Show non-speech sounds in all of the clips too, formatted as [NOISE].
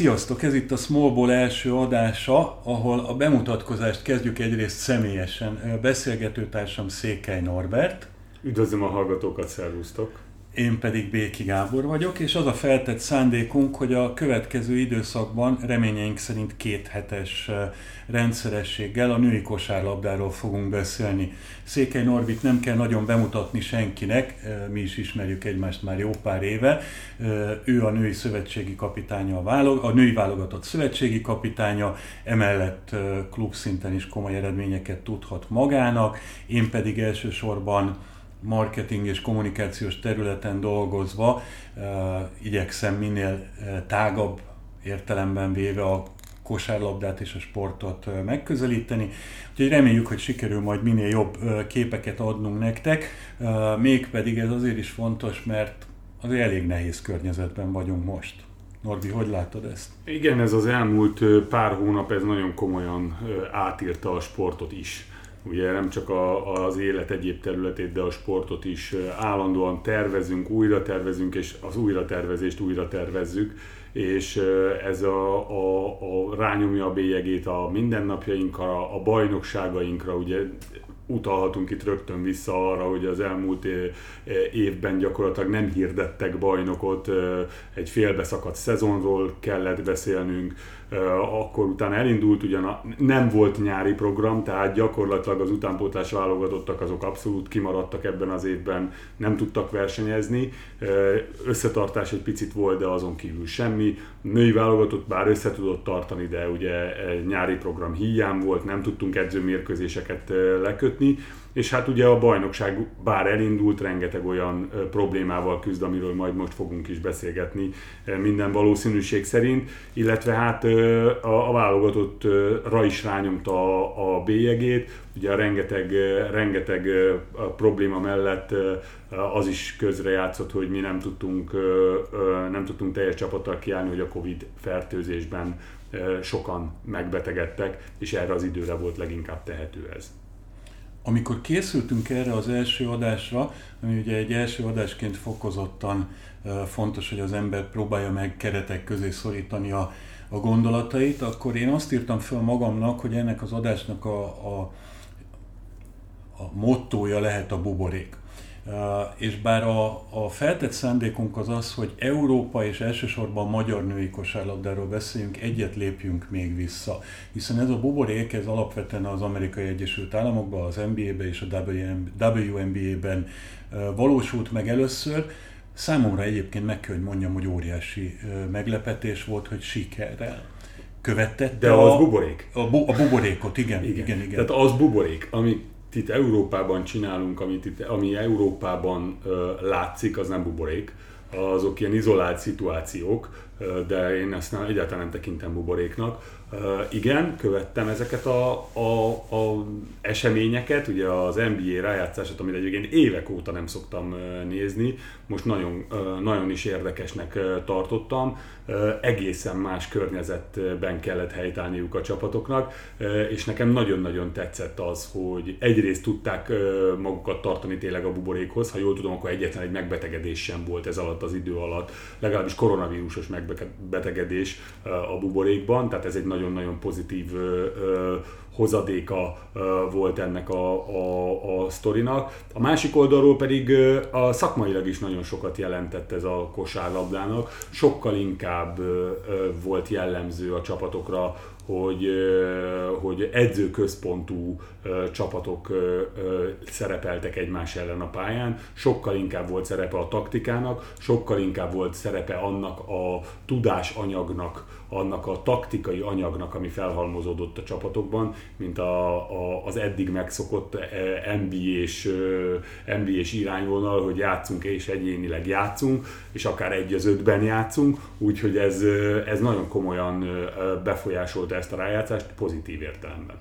Sziasztok! Ez itt a Smallból első adása, ahol a bemutatkozást kezdjük egyrészt személyesen. Beszélgetőtársam Székely Norbert. Üdvözlöm a hallgatókat, szervusztok! Én pedig Béki Gábor vagyok, és az a feltett szándékunk, hogy a következő időszakban reményeink szerint két hetes rendszerességgel a női kosárlabdáról fogunk beszélni. Székely Norbit nem kell nagyon bemutatni senkinek, mi is ismerjük egymást már jó pár éve. Ő a női szövetségi kapitánya, a, válog, a női válogatott szövetségi kapitánya, emellett klubszinten is komoly eredményeket tudhat magának, én pedig elsősorban marketing és kommunikációs területen dolgozva igyekszem minél tágabb értelemben véve a kosárlabdát és a sportot megközelíteni. Úgyhogy reméljük, hogy sikerül majd minél jobb képeket adnunk nektek, mégpedig ez azért is fontos, mert azért elég nehéz környezetben vagyunk most. Norbi, hogy látod ezt? Igen, ez az elmúlt pár hónap, ez nagyon komolyan átírta a sportot is. Ugye nem csak a, az élet egyéb területét, de a sportot is állandóan tervezünk, újra tervezünk, és az újratervezést újra tervezzük, és ez a, a, a rányomja a bélyegét a mindennapjainkra, a bajnokságainkra, ugye utalhatunk itt rögtön vissza arra, hogy az elmúlt évben gyakorlatilag nem hirdettek bajnokot, egy félbeszakadt szezonról kellett beszélnünk, akkor utána elindult, ugyan nem volt nyári program, tehát gyakorlatilag az utánpótlás válogatottak azok abszolút kimaradtak ebben az évben, nem tudtak versenyezni, összetartás egy picit volt, de azon kívül semmi. Női válogatott bár össze tudott tartani, de ugye nyári program hiány volt, nem tudtunk edzőmérkőzéseket lekötni, és hát ugye a bajnokság bár elindult, rengeteg olyan problémával küzd, amiről majd most fogunk is beszélgetni minden valószínűség szerint, illetve hát a, a válogatottra is rányomta a, a bélyegét, ugye a rengeteg, rengeteg probléma mellett az is közrejátszott, hogy mi nem tudtunk, nem tudtunk teljes csapattal kiállni, hogy a Covid fertőzésben sokan megbetegedtek, és erre az időre volt leginkább tehető ez. Amikor készültünk erre az első adásra, ami ugye egy első adásként fokozottan fontos, hogy az ember próbálja meg keretek közé szorítani a, a gondolatait, akkor én azt írtam fel magamnak, hogy ennek az adásnak a, a, a mottója lehet a buborék. És bár a, a feltett szándékunk az az, hogy Európa és elsősorban magyar női kosárlabdáról beszéljünk, egyet lépjünk még vissza. Hiszen ez a buborék, ez alapvetően az Amerikai Egyesült Államokban, az NBA-ben és a WNBA-ben valósult meg először. Számomra egyébként meg kell, hogy mondjam, hogy óriási meglepetés volt, hogy sikerrel követett. De az a, buborék. A, bu, a buborékot, igen, igen, igen, igen. Tehát az buborék, ami itt Európában csinálunk, amit itt, ami Európában ö, látszik, az nem buborék, azok ilyen izolált szituációk, de én ezt nem, egyáltalán nem tekintem buboréknak. Igen, követtem ezeket a, a, a eseményeket, ugye az NBA rájátszását, amit egyébként évek óta nem szoktam nézni, most nagyon, nagyon is érdekesnek tartottam. Egészen más környezetben kellett helytállniuk a csapatoknak, és nekem nagyon-nagyon tetszett az, hogy egyrészt tudták magukat tartani tényleg a buborékhoz, ha jól tudom, akkor egyetlen egy megbetegedés sem volt ez alatt az idő alatt, legalábbis koronavírusos megbetegedés a buborékban, tehát ez egy nagyon-nagyon pozitív hozadéka volt ennek a, a, a sztorinak. A másik oldalról pedig a szakmailag is nagyon sokat jelentett ez a kosárlabdának, sokkal inkább volt jellemző a csapatokra, hogy, hogy edzőközpontú csapatok szerepeltek egymás ellen a pályán, sokkal inkább volt szerepe a taktikának, sokkal inkább volt szerepe annak a tudásanyagnak, annak a taktikai anyagnak, ami felhalmozódott a csapatokban, mint a, a, az eddig megszokott NBA-s, NBA-s irányvonal, hogy játszunk és egyénileg játszunk, és akár egy az ötben játszunk, úgyhogy ez, ez nagyon komolyan befolyásolta ezt a rájátszást pozitív értelemben.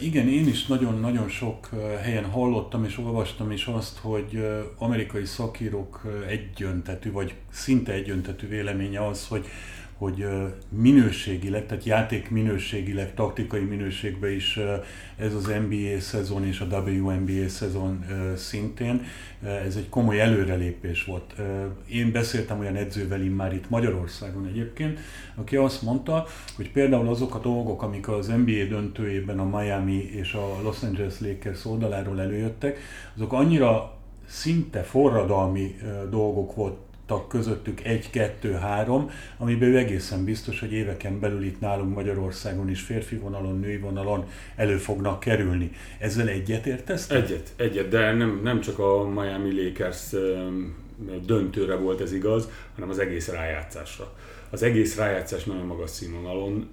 Igen, én is nagyon-nagyon sok helyen hallottam és olvastam is azt, hogy amerikai szakírók egyöntetű, vagy szinte egyöntetű véleménye az, hogy hogy minőségileg, tehát játék minőségileg, taktikai minőségben is ez az NBA szezon és a WNBA szezon szintén, ez egy komoly előrelépés volt. Én beszéltem olyan edzővel már itt Magyarországon egyébként, aki azt mondta, hogy például azok a dolgok, amik az NBA döntőjében a Miami és a Los Angeles Lakers oldaláról előjöttek, azok annyira szinte forradalmi dolgok volt, voltak közöttük egy, kettő, három, amiben ő egészen biztos, hogy éveken belül itt nálunk Magyarországon is férfi vonalon, női vonalon elő fognak kerülni. Ezzel egyet értesz? Egyet, egyet, de nem, nem csak a Miami Lakers döntőre volt ez igaz, hanem az egész rájátszásra. Az egész rájátszás nagyon magas színvonalon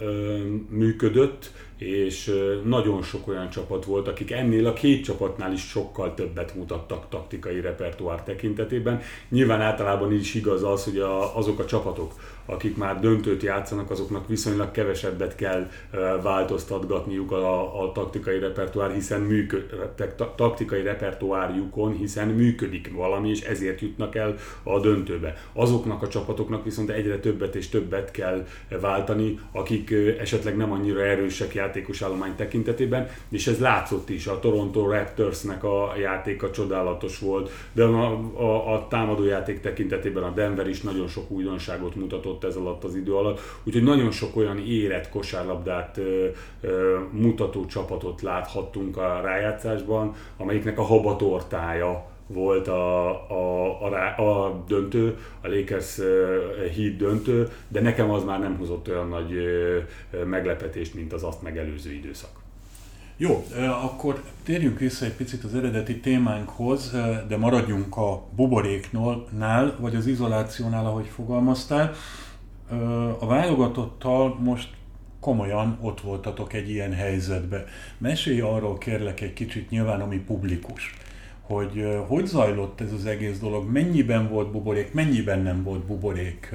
működött, és nagyon sok olyan csapat volt, akik ennél a két csapatnál is sokkal többet mutattak taktikai repertoár tekintetében. Nyilván általában is igaz az, hogy a, azok a csapatok, akik már döntőt játszanak, azoknak viszonylag kevesebbet kell változtatgatniuk a, a taktikai repertoár, hiszen működ, taktikai repertoárjukon, hiszen működik valami, és ezért jutnak el a döntőbe. Azoknak a csapatoknak viszont egyre többet és többet kell váltani, akik esetleg nem annyira erősek játékos állomány tekintetében, és ez látszott is, a Toronto Raptorsnek a játéka csodálatos volt, de a, a, a támadójáték tekintetében a Denver is nagyon sok újdonságot mutatott ott ez alatt az idő alatt. Úgyhogy nagyon sok olyan érett kosárlabdát ö, ö, mutató csapatot láthattunk a rájátszásban, amelyiknek a habatortája volt a, a, a, a döntő, a Lakers Heat döntő, de nekem az már nem hozott olyan nagy meglepetést, mint az azt megelőző időszak. Jó, akkor térjünk vissza egy picit az eredeti témánkhoz, de maradjunk a buboréknál, vagy az izolációnál, ahogy fogalmaztál a válogatottal most komolyan ott voltatok egy ilyen helyzetbe. Mesélj arról kérlek egy kicsit nyilván, ami publikus, hogy hogy zajlott ez az egész dolog, mennyiben volt buborék, mennyiben nem volt buborék.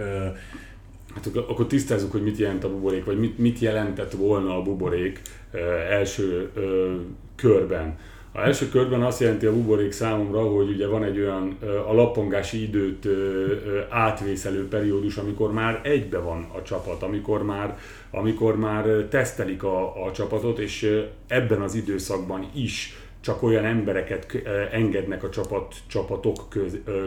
Hát akkor tisztázzuk, hogy mit jelent a buborék, vagy mit, mit jelentett volna a buborék első körben. A első körben azt jelenti a buborék számomra, hogy ugye van egy olyan a lappongási időt átvészelő periódus, amikor már egybe van a csapat, amikor már, amikor már tesztelik a, a csapatot, és ebben az időszakban is csak olyan embereket engednek a csapat, csapatok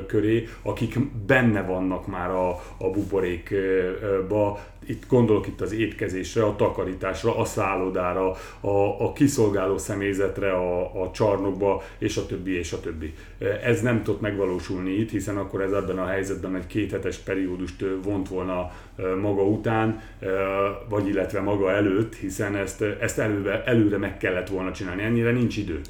köré, akik benne vannak már a, a buborékba, itt gondolok itt az étkezésre, a takarításra, a szállodára, a, a kiszolgáló személyzetre, a, a csarnokba, és a többi, és a többi. Ez nem tudott megvalósulni itt, hiszen akkor ez ebben a helyzetben egy kéthetes periódust vont volna maga után, vagy illetve maga előtt, hiszen ezt, ezt előre, előre meg kellett volna csinálni. Ennyire nincs idő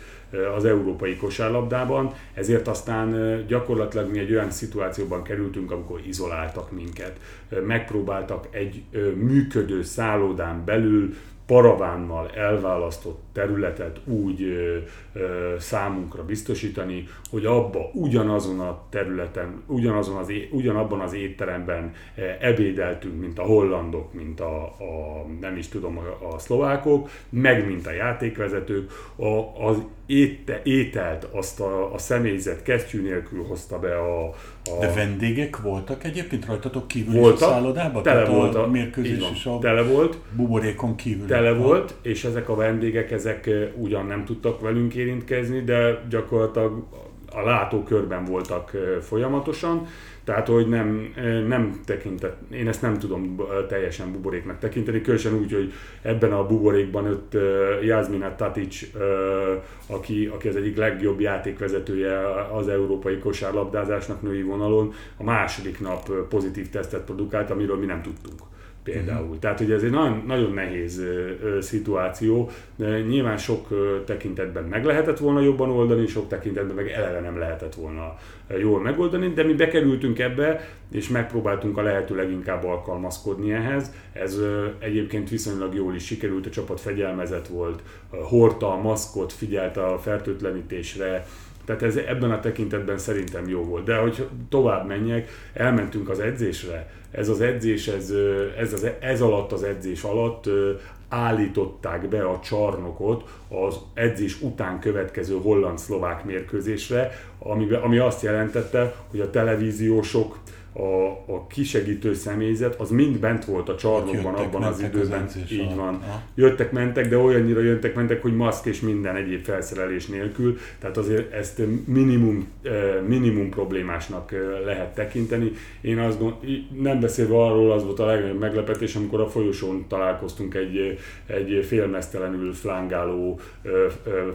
az európai kosárlabdában, ezért aztán gyakorlatilag mi egy olyan szituációban kerültünk, amikor izoláltak minket. Megpróbáltak egy működő szállodán belül paravánnal elválasztott területet úgy ö, ö, számunkra biztosítani, hogy abba ugyanazon a területen, ugyanazon az, ugyanabban az étteremben ebédeltünk, mint a hollandok, mint a, a nem is tudom, a, a szlovákok, meg mint a játékvezetők, a, az éte, ételt azt a, a személyzet kesztyű nélkül hozta be a, a... De vendégek voltak egyébként rajtatok kívül voltak, a szállodában? Tele volt a, a mérkőzés van, is a tele volt, buborékon kívül. Tele volt, és ezek a vendégek ezek ugyan nem tudtak velünk érintkezni, de gyakorlatilag a látókörben voltak folyamatosan, tehát, hogy nem, nem tekintett, én ezt nem tudom teljesen buboréknak tekinteni, különösen úgy, hogy ebben a buborékban ott Jászmina Tatic, aki, aki az egyik legjobb játékvezetője az európai kosárlabdázásnak női vonalon, a második nap pozitív tesztet produkált, amiről mi nem tudtunk például. Uh-huh. Tehát ugye ez egy nagyon, nagyon nehéz uh, szituáció, de nyilván sok uh, tekintetben meg lehetett volna jobban oldani, sok tekintetben meg eleve nem lehetett volna jól megoldani, de mi bekerültünk ebbe, és megpróbáltunk a lehető leginkább alkalmazkodni ehhez. Ez uh, egyébként viszonylag jól is sikerült, a csapat fegyelmezett volt, hordta a maszkot, figyelte a fertőtlenítésre, tehát ez ebben a tekintetben szerintem jó volt. De hogy tovább menjek, elmentünk az edzésre, ez az edzés, ez, ez, az, ez alatt az edzés alatt állították be a csarnokot az edzés után következő holland-szlovák mérkőzésre, ami, ami azt jelentette, hogy a televíziósok a, a kisegítő személyzet, az mind bent volt a csarnokban abban az időben. Az így van. Ha. Jöttek, mentek, de olyannyira jöttek, mentek, hogy maszk és minden egyéb felszerelés nélkül. Tehát azért ezt minimum, minimum problémásnak lehet tekinteni. Én azt gond, nem beszélve arról, az volt a legnagyobb meglepetés, amikor a folyosón találkoztunk egy, egy félmeztelenül flángáló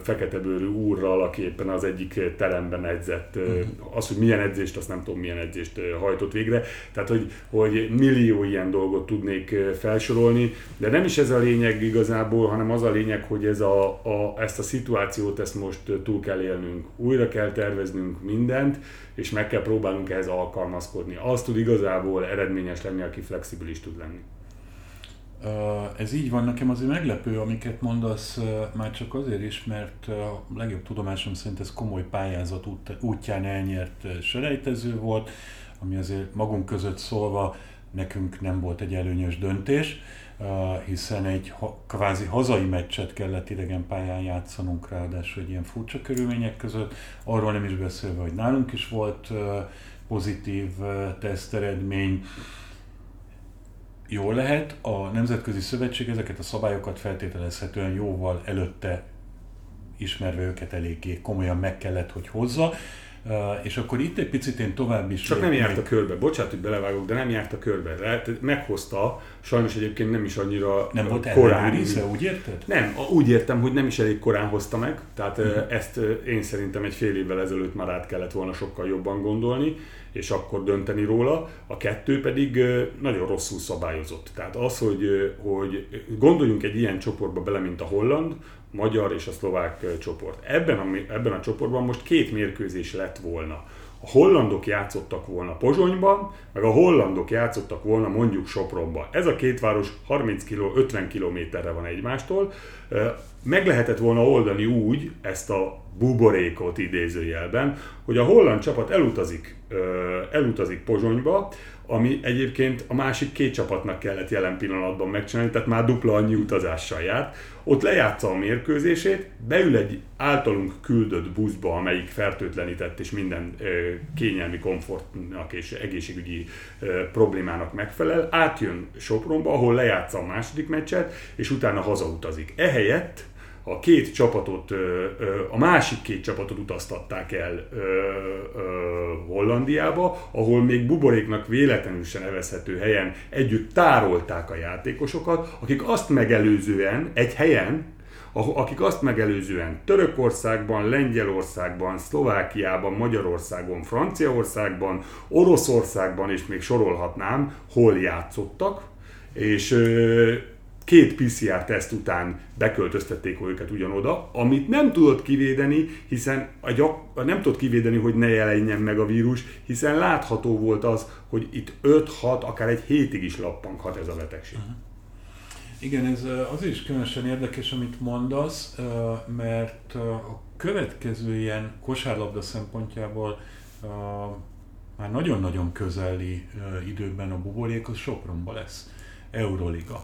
feketebőrű úrral, aki éppen az egyik teremben edzett. Uh-huh. Az, hogy milyen edzést, azt nem tudom milyen edzést hajtott végre. Tehát, hogy, hogy millió ilyen dolgot tudnék felsorolni, de nem is ez a lényeg igazából, hanem az a lényeg, hogy ez a, a, ezt a szituációt ezt most túl kell élnünk. Újra kell terveznünk mindent, és meg kell próbálnunk ehhez alkalmazkodni. Az tud igazából eredményes lenni, aki flexibilis tud lenni. Ez így van, nekem azért meglepő, amiket mondasz, már csak azért is, mert a legjobb tudomásom szerint ez komoly pályázat útján elnyert selejtező volt, ami azért magunk között szólva nekünk nem volt egy előnyös döntés, hiszen egy kvázi hazai meccset kellett idegen pályán játszanunk, ráadásul egy ilyen furcsa körülmények között, arról nem is beszélve, hogy nálunk is volt pozitív teszteredmény, jól lehet, a Nemzetközi Szövetség ezeket a szabályokat feltételezhetően jóval előtte ismerve őket eléggé komolyan meg kellett, hogy hozza. Uh, és akkor itt egy picit én tovább is... Csak nem járt a körbe, bocsánat, hogy belevágok, de nem járt a körbe. Tehát meghozta, sajnos egyébként nem is annyira Nem volt korán. úgy érted? Nem, úgy értem, hogy nem is elég korán hozta meg, tehát uh-huh. ezt én szerintem egy fél évvel ezelőtt már át kellett volna sokkal jobban gondolni és akkor dönteni róla, a kettő pedig nagyon rosszul szabályozott. Tehát az, hogy, hogy gondoljunk egy ilyen csoportba bele, mint a holland, magyar és a szlovák csoport. Ebben a, ebben a csoportban most két mérkőzés lett volna. A hollandok játszottak volna Pozsonyban, meg a hollandok játszottak volna mondjuk Sopronban. Ez a két város 30 km, 50 kilométerre van egymástól. Meg lehetett volna oldani úgy ezt a buborékot idézőjelben, hogy a holland csapat elutazik, elutazik Pozsonyba, ami egyébként a másik két csapatnak kellett jelen pillanatban megcsinálni, tehát már dupla annyi utazással járt. Ott lejátsza a mérkőzését, beül egy általunk küldött buszba, amelyik fertőtlenített és minden kényelmi komfortnak és egészségügyi problémának megfelel, átjön Sopronba, ahol lejátsza a második meccset, és utána hazautazik. Ehelyett a két csapatot, a másik két csapatot utaztatták el Hollandiába, ahol még buboréknak véletlenül sem nevezhető helyen együtt tárolták a játékosokat, akik azt megelőzően egy helyen, akik azt megelőzően Törökországban, Lengyelországban, Szlovákiában, Magyarországon, Franciaországban, Oroszországban és még sorolhatnám, hol játszottak, és két PCR teszt után beköltöztették őket ugyanoda, amit nem tudott kivédeni, hiszen a gyak, nem tudott kivédeni, hogy ne jelenjen meg a vírus, hiszen látható volt az, hogy itt 5-6, akár egy hétig is lappanghat ez a betegség. Igen, ez az is különösen érdekes, amit mondasz, mert a következő ilyen kosárlabda szempontjából már nagyon-nagyon közeli időben a buborék az Sopronba lesz. Euroliga.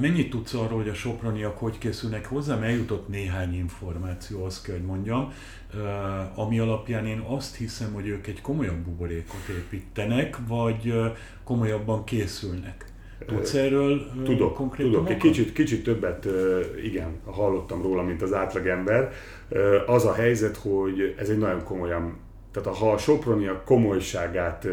Mennyit tudsz arról, hogy a soproniak hogy készülnek hozzá? Mert eljutott néhány információ, azt kell, hogy mondjam, ami alapján én azt hiszem, hogy ők egy komolyabb buborékot építenek, vagy komolyabban készülnek. Tudsz erről tudok, konkrét Tudok, egy kicsit, kicsit többet igen, hallottam róla, mint az átlagember. Az a helyzet, hogy ez egy nagyon komolyan tehát ha a Sopronia komolyságát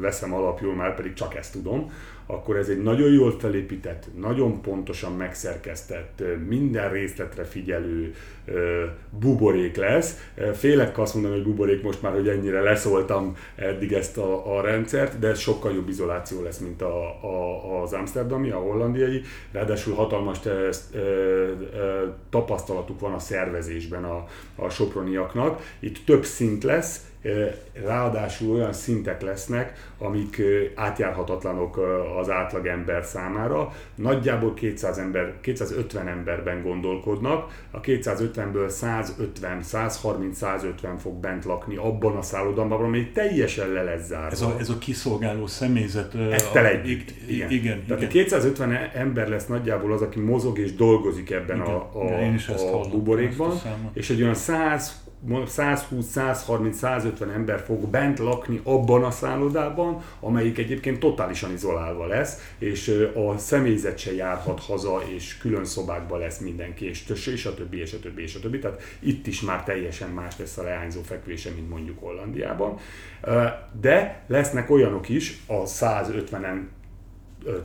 veszem alapjul, már pedig csak ezt tudom, akkor ez egy nagyon jól felépített, nagyon pontosan megszerkesztett, minden részletre figyelő buborék lesz. Félek azt mondani, hogy buborék most már, hogy ennyire leszóltam eddig ezt a, a rendszert, de ez sokkal jobb izoláció lesz, mint a, a, az amsterdami, a hollandiai. Ráadásul hatalmas te, te, te, tapasztalatuk van a szervezésben a, a soproniaknak. Itt több szint lesz, ráadásul olyan szintek lesznek, amik átjárhatatlanok az átlagember számára. Nagyjából 200 ember, 250 emberben gondolkodnak, a 250-ből 150, 130, 150 fog bent lakni abban a szállodában, ami teljesen le lesz zárva. Ez a, ez a kiszolgáló személyzet. Eztel egy. Igen. igen. Tehát igen. 250 ember lesz nagyjából az, aki mozog és dolgozik ebben igen. a, a, a buborékban, és egy olyan 100 120, 130, 150 ember fog bent lakni abban a szállodában, amelyik egyébként totálisan izolálva lesz, és a személyzet se járhat haza, és külön szobákban lesz mindenki, és, és a többi, és a többi, és a többi. Tehát itt is már teljesen más lesz a leányzó fekvése, mint mondjuk Hollandiában. De lesznek olyanok is, a 150-en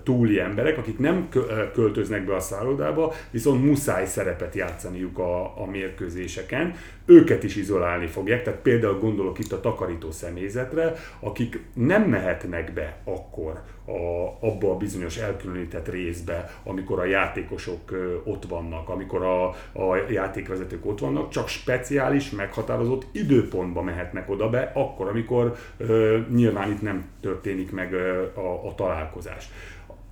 túli emberek, akik nem költöznek be a szállodába, viszont muszáj szerepet játszaniuk a, a mérkőzéseken. Őket is izolálni fogják, tehát például gondolok itt a takarító személyzetre, akik nem mehetnek be akkor a, abba a bizonyos elkülönített részbe, amikor a játékosok ott vannak, amikor a, a játékvezetők ott vannak, csak speciális, meghatározott időpontba mehetnek oda be, akkor, amikor ö, nyilván itt nem történik meg ö, a, a találkozás.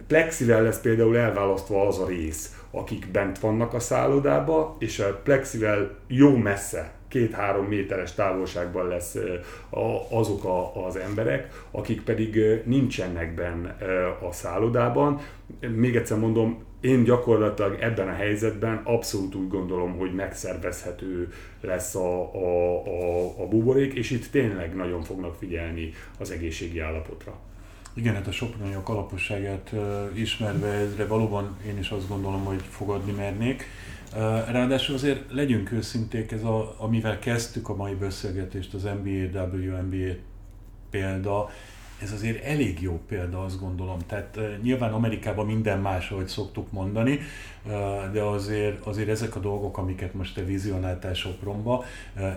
Plexivel lesz például elválasztva az a rész, akik bent vannak a szállodába, és a plexivel jó messze, két-három méteres távolságban lesz azok a, az emberek, akik pedig nincsenek benne a szállodában. Még egyszer mondom, én gyakorlatilag ebben a helyzetben abszolút úgy gondolom, hogy megszervezhető lesz a, a, a, a buborék, és itt tényleg nagyon fognak figyelni az egészségi állapotra. Igen, hát a soproniak alaposságát uh, ismerve ezre valóban én is azt gondolom, hogy fogadni mernék. Uh, ráadásul azért legyünk őszinték, ez a, amivel kezdtük a mai beszélgetést, az NBA, WNBA példa, ez azért elég jó példa, azt gondolom. Tehát nyilván Amerikában minden más, ahogy szoktuk mondani, de azért, azért ezek a dolgok, amiket most te vizionáltál Sopronba,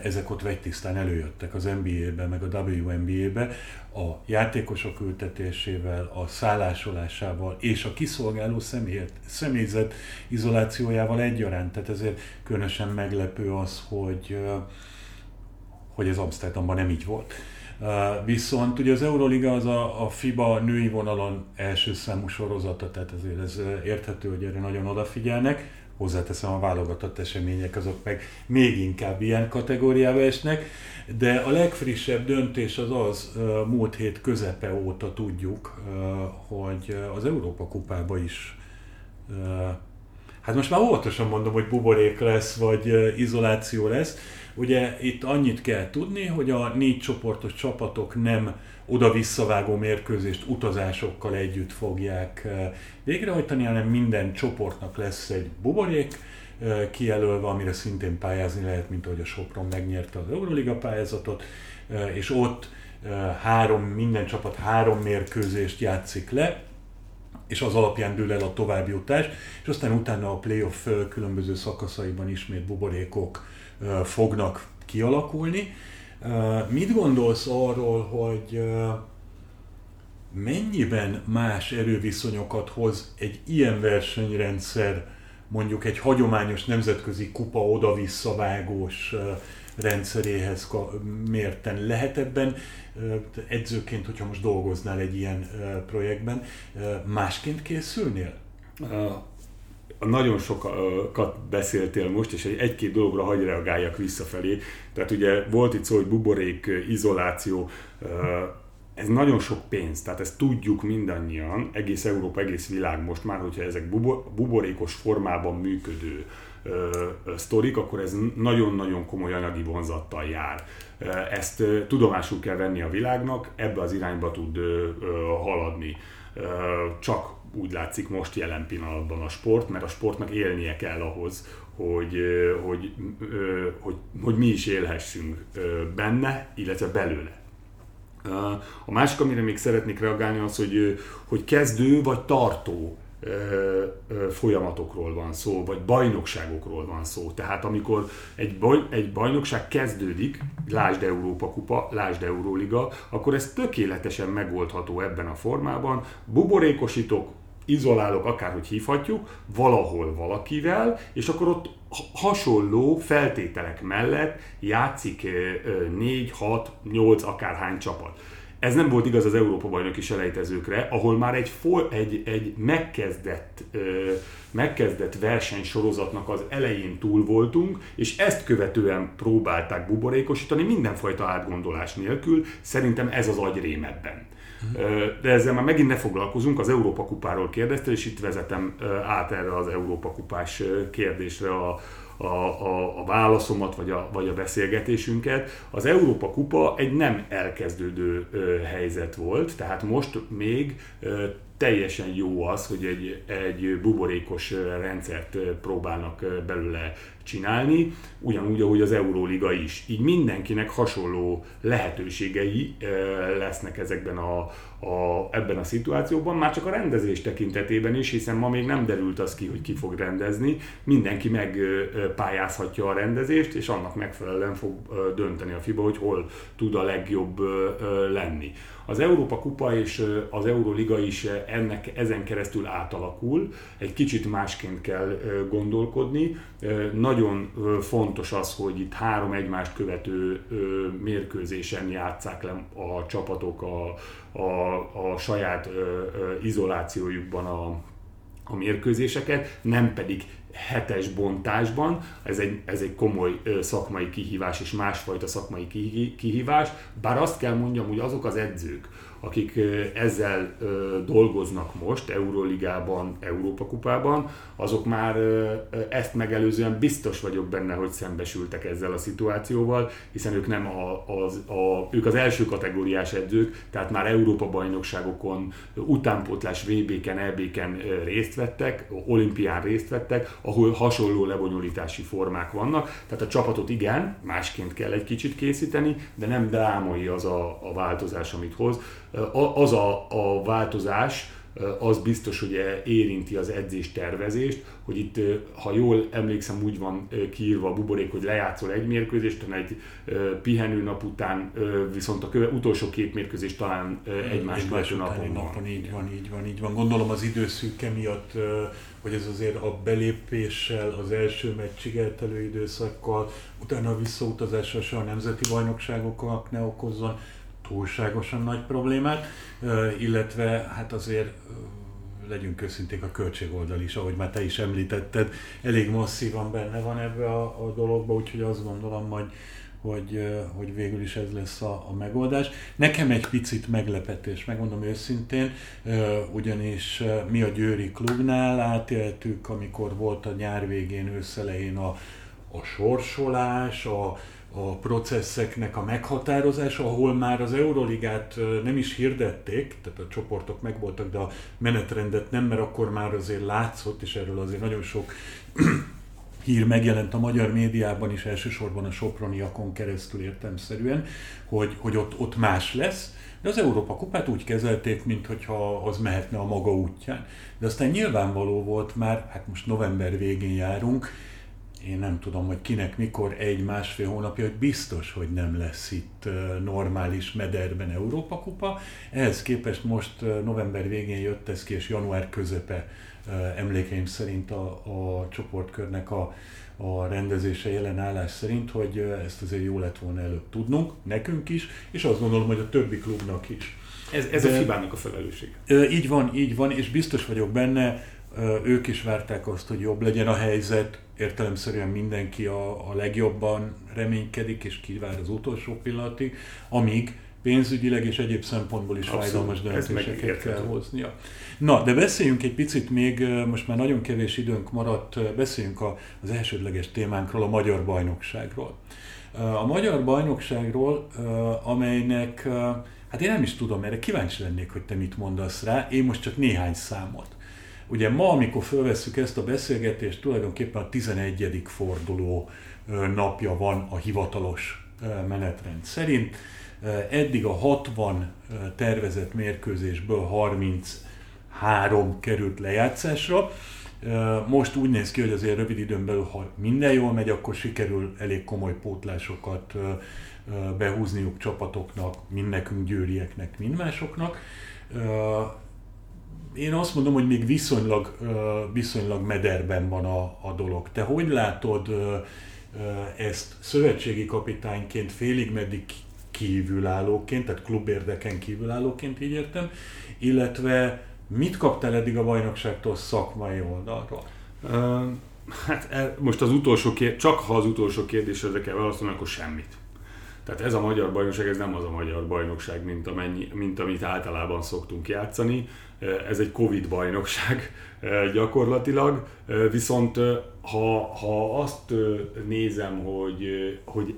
ezek ott tisztán előjöttek az NBA-be, meg a WNBA-be, a játékosok ültetésével, a szállásolásával és a kiszolgáló személyet, személyzet izolációjával egyaránt. Tehát ezért különösen meglepő az, hogy, hogy ez Amsterdamban nem így volt. Viszont ugye az Euroliga az a, a FIBA női vonalon első számú sorozata, tehát ezért ez érthető, hogy erre nagyon odafigyelnek. Hozzáteszem, a válogatott események azok meg még inkább ilyen kategóriába esnek, de a legfrissebb döntés az az, múlt hét közepe óta tudjuk, hogy az Európa kupába is Hát most már óvatosan mondom, hogy buborék lesz, vagy izoláció lesz, Ugye itt annyit kell tudni, hogy a négy csoportos csapatok nem oda-visszavágó mérkőzést utazásokkal együtt fogják eh, végrehajtani, hanem minden csoportnak lesz egy buborék, eh, kijelölve, amire szintén pályázni lehet, mint ahogy a Sopron megnyerte az Euroliga pályázatot, eh, és ott három, minden csapat három mérkőzést játszik le, és az alapján dől el a továbbjutás, és aztán utána a playoff különböző szakaszaiban ismét buborékok fognak kialakulni. Mit gondolsz arról, hogy mennyiben más erőviszonyokat hoz egy ilyen versenyrendszer, mondjuk egy hagyományos nemzetközi kupa oda-visszavágós rendszeréhez mérten. Lehet ebben edzőként, hogyha most dolgoznál egy ilyen projektben, másként készülnél? Nagyon sokat beszéltél most, és egy-két dologra hagyj reagáljak visszafelé. Tehát ugye volt itt szó, hogy buborék, izoláció, ez nagyon sok pénz, tehát ezt tudjuk mindannyian, egész Európa, egész világ most már, hogyha ezek buborékos formában működő sztorik, akkor ez nagyon-nagyon komoly anyagi vonzattal jár. Ezt tudomásul kell venni a világnak, ebbe az irányba tud haladni. Csak úgy látszik most jelen pillanatban a sport, mert a sportnak élnie kell ahhoz, hogy, hogy, hogy, hogy mi is élhessünk benne, illetve belőle. A másik, amire még szeretnék reagálni, az, hogy, hogy kezdő vagy tartó folyamatokról van szó, vagy bajnokságokról van szó. Tehát amikor egy, baj, egy bajnokság kezdődik, lásd Európa Kupa, lásd Euróliga, akkor ez tökéletesen megoldható ebben a formában. Buborékosítok, izolálok, akárhogy hívhatjuk, valahol valakivel, és akkor ott hasonló feltételek mellett játszik 4, 6, 8, akárhány csapat. Ez nem volt igaz az Európa bajnoki selejtezőkre, ahol már egy, for, egy, egy megkezdett, ö, megkezdett versenysorozatnak az elején túl voltunk, és ezt követően próbálták buborékosítani mindenfajta átgondolás nélkül. Szerintem ez az agyrém ebben. De ezzel már megint ne foglalkozunk, az Európa kupáról kérdezte, és itt vezetem át erre az Európa kupás kérdésre a, a, a, a válaszomat, vagy a, vagy a beszélgetésünket. Az Európa Kupa egy nem elkezdődő ö, helyzet volt, tehát most még ö, teljesen jó az, hogy egy, egy buborékos rendszert próbálnak belőle csinálni, ugyanúgy, ahogy az Euróliga is. Így mindenkinek hasonló lehetőségei lesznek ezekben a, a, ebben a szituációban, már csak a rendezés tekintetében is, hiszen ma még nem derült az ki, hogy ki fog rendezni, mindenki megpályázhatja a rendezést, és annak megfelelően fog dönteni a FIBA, hogy hol tud a legjobb lenni. Az Európa Kupa és az Euroliga is ennek ezen keresztül átalakul, egy kicsit másként kell gondolkodni. Nagyon fontos az, hogy itt három egymást követő mérkőzésen játszák le a csapatok a, a, a saját izolációjukban a, a mérkőzéseket, nem pedig hetes bontásban, ez egy, ez egy komoly szakmai kihívás és másfajta szakmai kihívás, bár azt kell mondjam, hogy azok az edzők, akik ezzel dolgoznak most Euróligában, Európa kupában, azok már ezt megelőzően biztos vagyok benne, hogy szembesültek ezzel a szituációval, hiszen ők nem a, az, a, ők az első kategóriás edzők, tehát már Európa bajnokságokon, utánpótlás VB-ken, EB-ken részt vettek, olimpián részt vettek, ahol hasonló lebonyolítási formák vannak, tehát a csapatot igen, másként kell egy kicsit készíteni, de nem drámai az a, a változás, amit hoz az a, a változás, az biztos, hogy érinti az edzés tervezést, hogy itt, ha jól emlékszem, úgy van kiírva a buborék, hogy lejátszol egy mérkőzést, egy pihenő nap után, viszont a köve, utolsó két mérkőzés talán egymás követő napon, napon. Így van, így van, így van. Gondolom az időszűke miatt, hogy ez azért a belépéssel, az első meccsig eltelő időszakkal, utána a visszautazással se a nemzeti bajnokságoknak ne okozzon túlságosan nagy problémát, illetve hát azért legyünk őszinték a költségoldal is, ahogy már te is említetted, elég masszívan benne van ebbe a, a dologba, úgyhogy azt gondolom majd, hogy, hogy végül is ez lesz a, a megoldás. Nekem egy picit meglepetés, megmondom őszintén, ugyanis mi a Győri klubnál átéltük, amikor volt a nyár végén, őszelején a, a sorsolás, a, a processzeknek a meghatározása, ahol már az Euroligát nem is hirdették, tehát a csoportok megvoltak, de a menetrendet nem, mert akkor már azért látszott, és erről azért nagyon sok [CLEARS THROAT] hír megjelent a magyar médiában is, elsősorban a Soproniakon keresztül értemszerűen, hogy, hogy ott, ott más lesz, de az Európa kupát úgy kezelték, mintha az mehetne a maga útján. De aztán nyilvánvaló volt már, hát most november végén járunk, én nem tudom, hogy kinek mikor egy-másfél hónapja, hogy biztos, hogy nem lesz itt normális mederben Európa kupa. Ehhez képest most november végén jött ez ki, és január közepe emlékeim szerint a, a csoportkörnek a, a rendezése jelen állás szerint, hogy ezt azért jó lett volna előbb tudnunk, nekünk is, és azt gondolom, hogy a többi klubnak is. Ez, ez De, a Fibának a felelősség. Így van, így van, és biztos vagyok benne, ők is várták azt, hogy jobb legyen a helyzet, értelemszerűen mindenki a, a legjobban reménykedik és kívár az utolsó pillanatig, amíg pénzügyileg és egyéb szempontból is Abszolút. fájdalmas döntéseket kell hoznia. Na, de beszéljünk egy picit még, most már nagyon kevés időnk maradt, beszéljünk az elsődleges témánkról, a Magyar Bajnokságról. A Magyar Bajnokságról, amelynek, hát én nem is tudom, erre kíváncsi lennék, hogy te mit mondasz rá, én most csak néhány számot. Ugye ma, amikor felvesszük ezt a beszélgetést, tulajdonképpen a 11. forduló napja van a hivatalos menetrend szerint. Eddig a 60 tervezett mérkőzésből 33 került lejátszásra. Most úgy néz ki, hogy azért rövid időn belül, ha minden jól megy, akkor sikerül elég komoly pótlásokat behúzniuk csapatoknak, mind nekünk győrieknek, mind én azt mondom, hogy még viszonylag, viszonylag mederben van a, a dolog. Te hogy látod ezt szövetségi kapitányként, félig meddig kívülállóként, tehát klubérdeken kívülállóként, így értem, illetve mit kaptál eddig a bajnokságtól szakmai oldalról? Hát e, most az utolsó kérdés, csak ha az utolsó kérdésre kell válaszolni, akkor semmit. Tehát ez a magyar bajnokság, ez nem az a magyar bajnokság, mint, amennyi, mint amit általában szoktunk játszani. Ez egy Covid bajnokság gyakorlatilag, viszont ha, ha azt nézem, hogy, hogy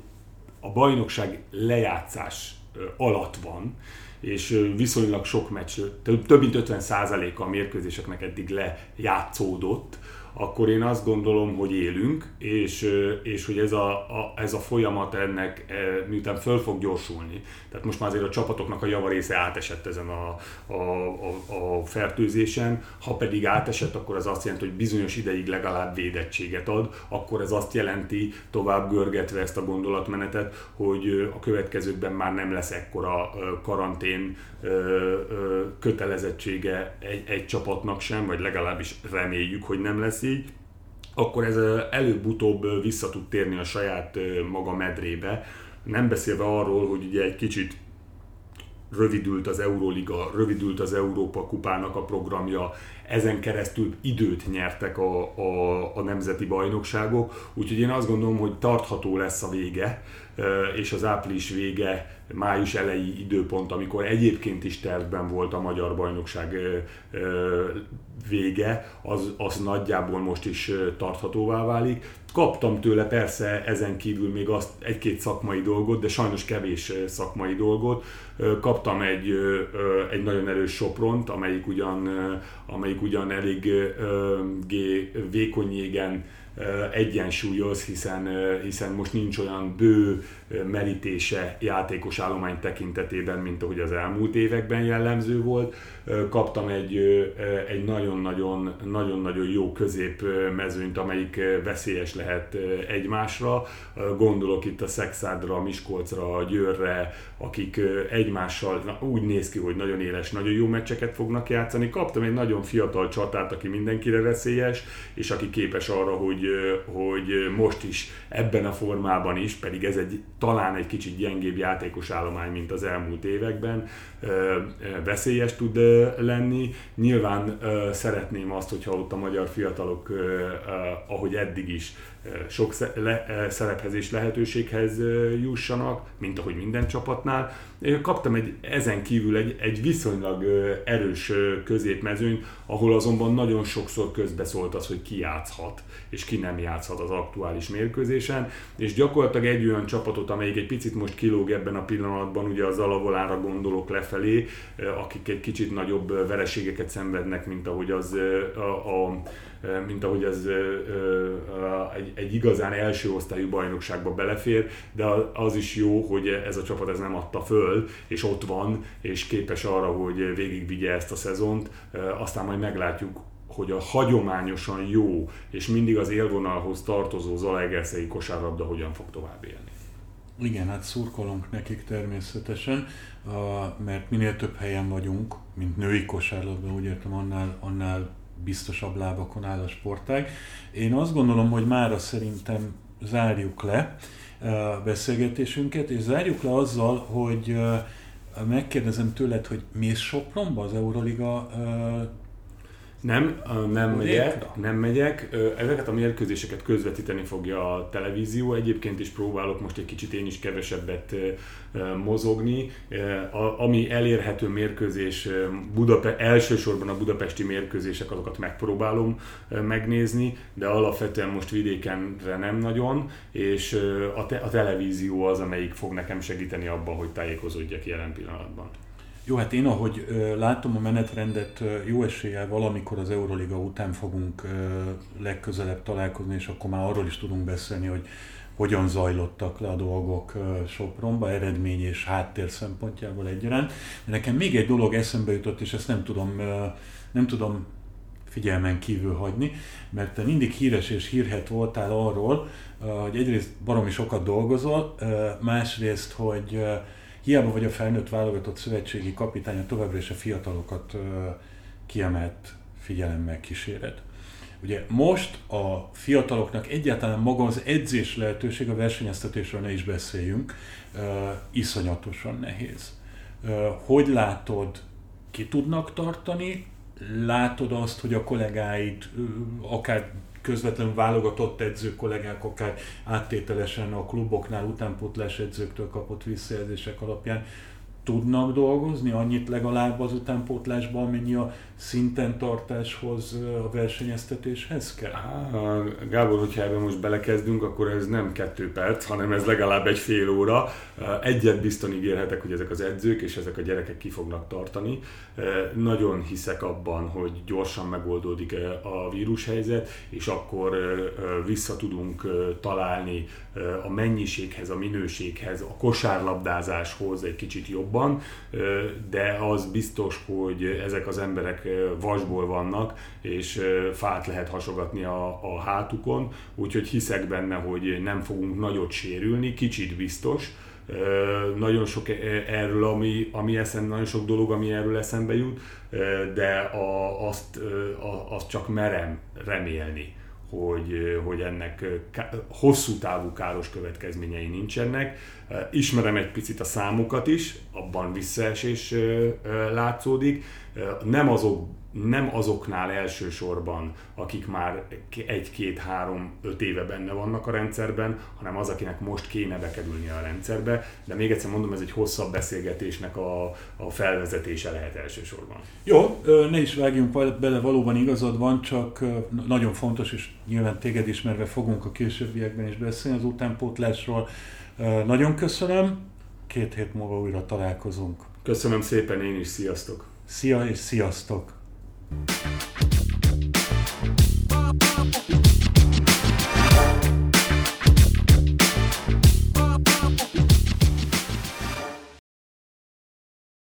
a bajnokság lejátszás alatt van, és viszonylag sok meccs, több mint 50%-a a mérkőzéseknek eddig lejátszódott, akkor én azt gondolom, hogy élünk, és, és hogy ez a, a, ez a folyamat ennek miután föl fog gyorsulni. Tehát most már azért a csapatoknak a javarésze átesett ezen a, a, a, a fertőzésen, ha pedig átesett, akkor az azt jelenti, hogy bizonyos ideig legalább védettséget ad, akkor ez azt jelenti, tovább görgetve ezt a gondolatmenetet, hogy a következőkben már nem lesz ekkora karantén kötelezettsége egy, egy csapatnak sem, vagy legalábbis reméljük, hogy nem lesz így, akkor ez előbb-utóbb vissza tud térni a saját maga medrébe. Nem beszélve arról, hogy ugye egy kicsit rövidült az Euróliga, rövidült az Európa kupának a programja, ezen keresztül időt nyertek a, a, a nemzeti bajnokságok, úgyhogy én azt gondolom, hogy tartható lesz a vége, és az április vége, május elejé időpont, amikor egyébként is tervben volt a magyar bajnokság vége, az, az nagyjából most is tarthatóvá válik. Kaptam tőle persze ezen kívül még azt egy-két szakmai dolgot, de sajnos kevés szakmai dolgot. Kaptam egy, egy nagyon erős sopront, amelyik ugyan, amelyik ugyan elég vékony jégen egyensúlyoz, hiszen, hiszen most nincs olyan bő merítése játékos állomány tekintetében, mint ahogy az elmúlt években jellemző volt. Kaptam egy, egy nagyon-nagyon, nagyon-nagyon jó középmezőnyt, amelyik veszélyes lehet egymásra. Gondolok itt a Szexádra, a Miskolcra, a Győrre, akik egymással na, úgy néz ki, hogy nagyon éles, nagyon jó meccseket fognak játszani. Kaptam egy nagyon fiatal csatát, aki mindenkire veszélyes, és aki képes arra, hogy, hogy most is ebben a formában is, pedig ez egy talán egy kicsit gyengébb játékos állomány, mint az elmúlt években, veszélyes tud lenni. Nyilván szeretném azt, hogyha ott a magyar fiatalok, ahogy eddig is, sok szerephez és lehetőséghez jussanak, mint ahogy minden csapatnál. Kaptam egy, ezen kívül egy, egy viszonylag erős középmezőny, ahol azonban nagyon sokszor közbeszólt az, hogy ki játszhat, és ki nem játszhat az aktuális mérkőzésen, és gyakorlatilag egy olyan csapatot, amelyik egy picit most kilóg ebben a pillanatban, ugye az alavolára gondolok lefelé, akik egy kicsit nagyobb vereségeket szenvednek, mint ahogy az a, a mint ahogy ez egy, egy igazán első osztályú bajnokságba belefér, de az is jó, hogy ez a csapat ez nem adta föl, és ott van, és képes arra, hogy végigvigye ezt a szezont, aztán majd meglátjuk, hogy a hagyományosan jó és mindig az élvonalhoz tartozó Zalaegerszegi kosárlabda hogyan fog tovább élni. Igen, hát szurkolunk nekik természetesen, mert minél több helyen vagyunk, mint női kosárlabda, úgy értem, annál, annál biztosabb lábakon áll a sportág. Én azt gondolom, hogy mára szerintem zárjuk le a beszélgetésünket, és zárjuk le azzal, hogy megkérdezem tőled, hogy mész Sopronba az Euroliga nem, nem megyek, nem megyek. Ezeket a mérkőzéseket közvetíteni fogja a televízió. Egyébként is próbálok most egy kicsit én is kevesebbet mozogni. Ami elérhető mérkőzés, Budape- elsősorban a budapesti mérkőzések, azokat megpróbálom megnézni, de alapvetően most vidékenre nem nagyon, és a, te- a televízió az, amelyik fog nekem segíteni abban, hogy tájékozódjak jelen pillanatban. Jó, hát én ahogy látom a menetrendet, jó eséllyel valamikor az Euroliga után fogunk legközelebb találkozni, és akkor már arról is tudunk beszélni, hogy hogyan zajlottak le a dolgok Sopronba, eredmény és háttér szempontjából egyaránt. De nekem még egy dolog eszembe jutott, és ezt nem tudom, nem tudom figyelmen kívül hagyni, mert te mindig híres és hírhet voltál arról, hogy egyrészt baromi sokat dolgozol, másrészt, hogy hiába vagy a felnőtt válogatott szövetségi kapitánya, továbbra is a fiatalokat kiemelt figyelemmel kíséred. Ugye most a fiataloknak egyáltalán maga az edzés lehetőség, a versenyeztetésről ne is beszéljünk, uh, iszonyatosan nehéz. Uh, hogy látod, ki tudnak tartani? Látod azt, hogy a kollégáid uh, akár közvetlenül válogatott edző kollégák, akár áttételesen a kluboknál utánpótlás edzőktől kapott visszajelzések alapján tudnak dolgozni, annyit legalább az utánpótlásban, amennyi a szinten tartáshoz, a versenyeztetéshez kell? Á, Gábor, hogyha ebben most belekezdünk, akkor ez nem kettő perc, hanem ez legalább egy fél óra. Egyet bizton ígérhetek, hogy ezek az edzők és ezek a gyerekek ki fognak tartani. Nagyon hiszek abban, hogy gyorsan megoldódik a vírushelyzet, és akkor vissza tudunk találni a mennyiséghez, a minőséghez, a kosárlabdázáshoz egy kicsit jobban, de az biztos, hogy ezek az emberek vasból vannak, és fát lehet hasogatni a, a hátukon, úgyhogy hiszek benne, hogy nem fogunk nagyot sérülni, kicsit biztos, nagyon sok erről, ami, ami eszem, nagyon sok dolog, ami erről eszembe jut, de a, azt, a, azt csak merem remélni, hogy, hogy ennek hosszú távú káros következményei nincsenek. Ismerem egy picit a számokat is, abban visszaesés látszódik. Nem azok nem azoknál elsősorban, akik már egy-két-három-öt éve benne vannak a rendszerben, hanem az, akinek most kéne bekerülni a rendszerbe. De még egyszer mondom, ez egy hosszabb beszélgetésnek a, a felvezetése lehet elsősorban. Jó, ne is vágjunk bele, valóban igazad van, csak nagyon fontos, és nyilván téged ismerve fogunk a későbbiekben is beszélni az utánpótlásról. Nagyon köszönöm, két hét múlva újra találkozunk. Köszönöm szépen én is, sziasztok! Szia és sziasztok! Bye.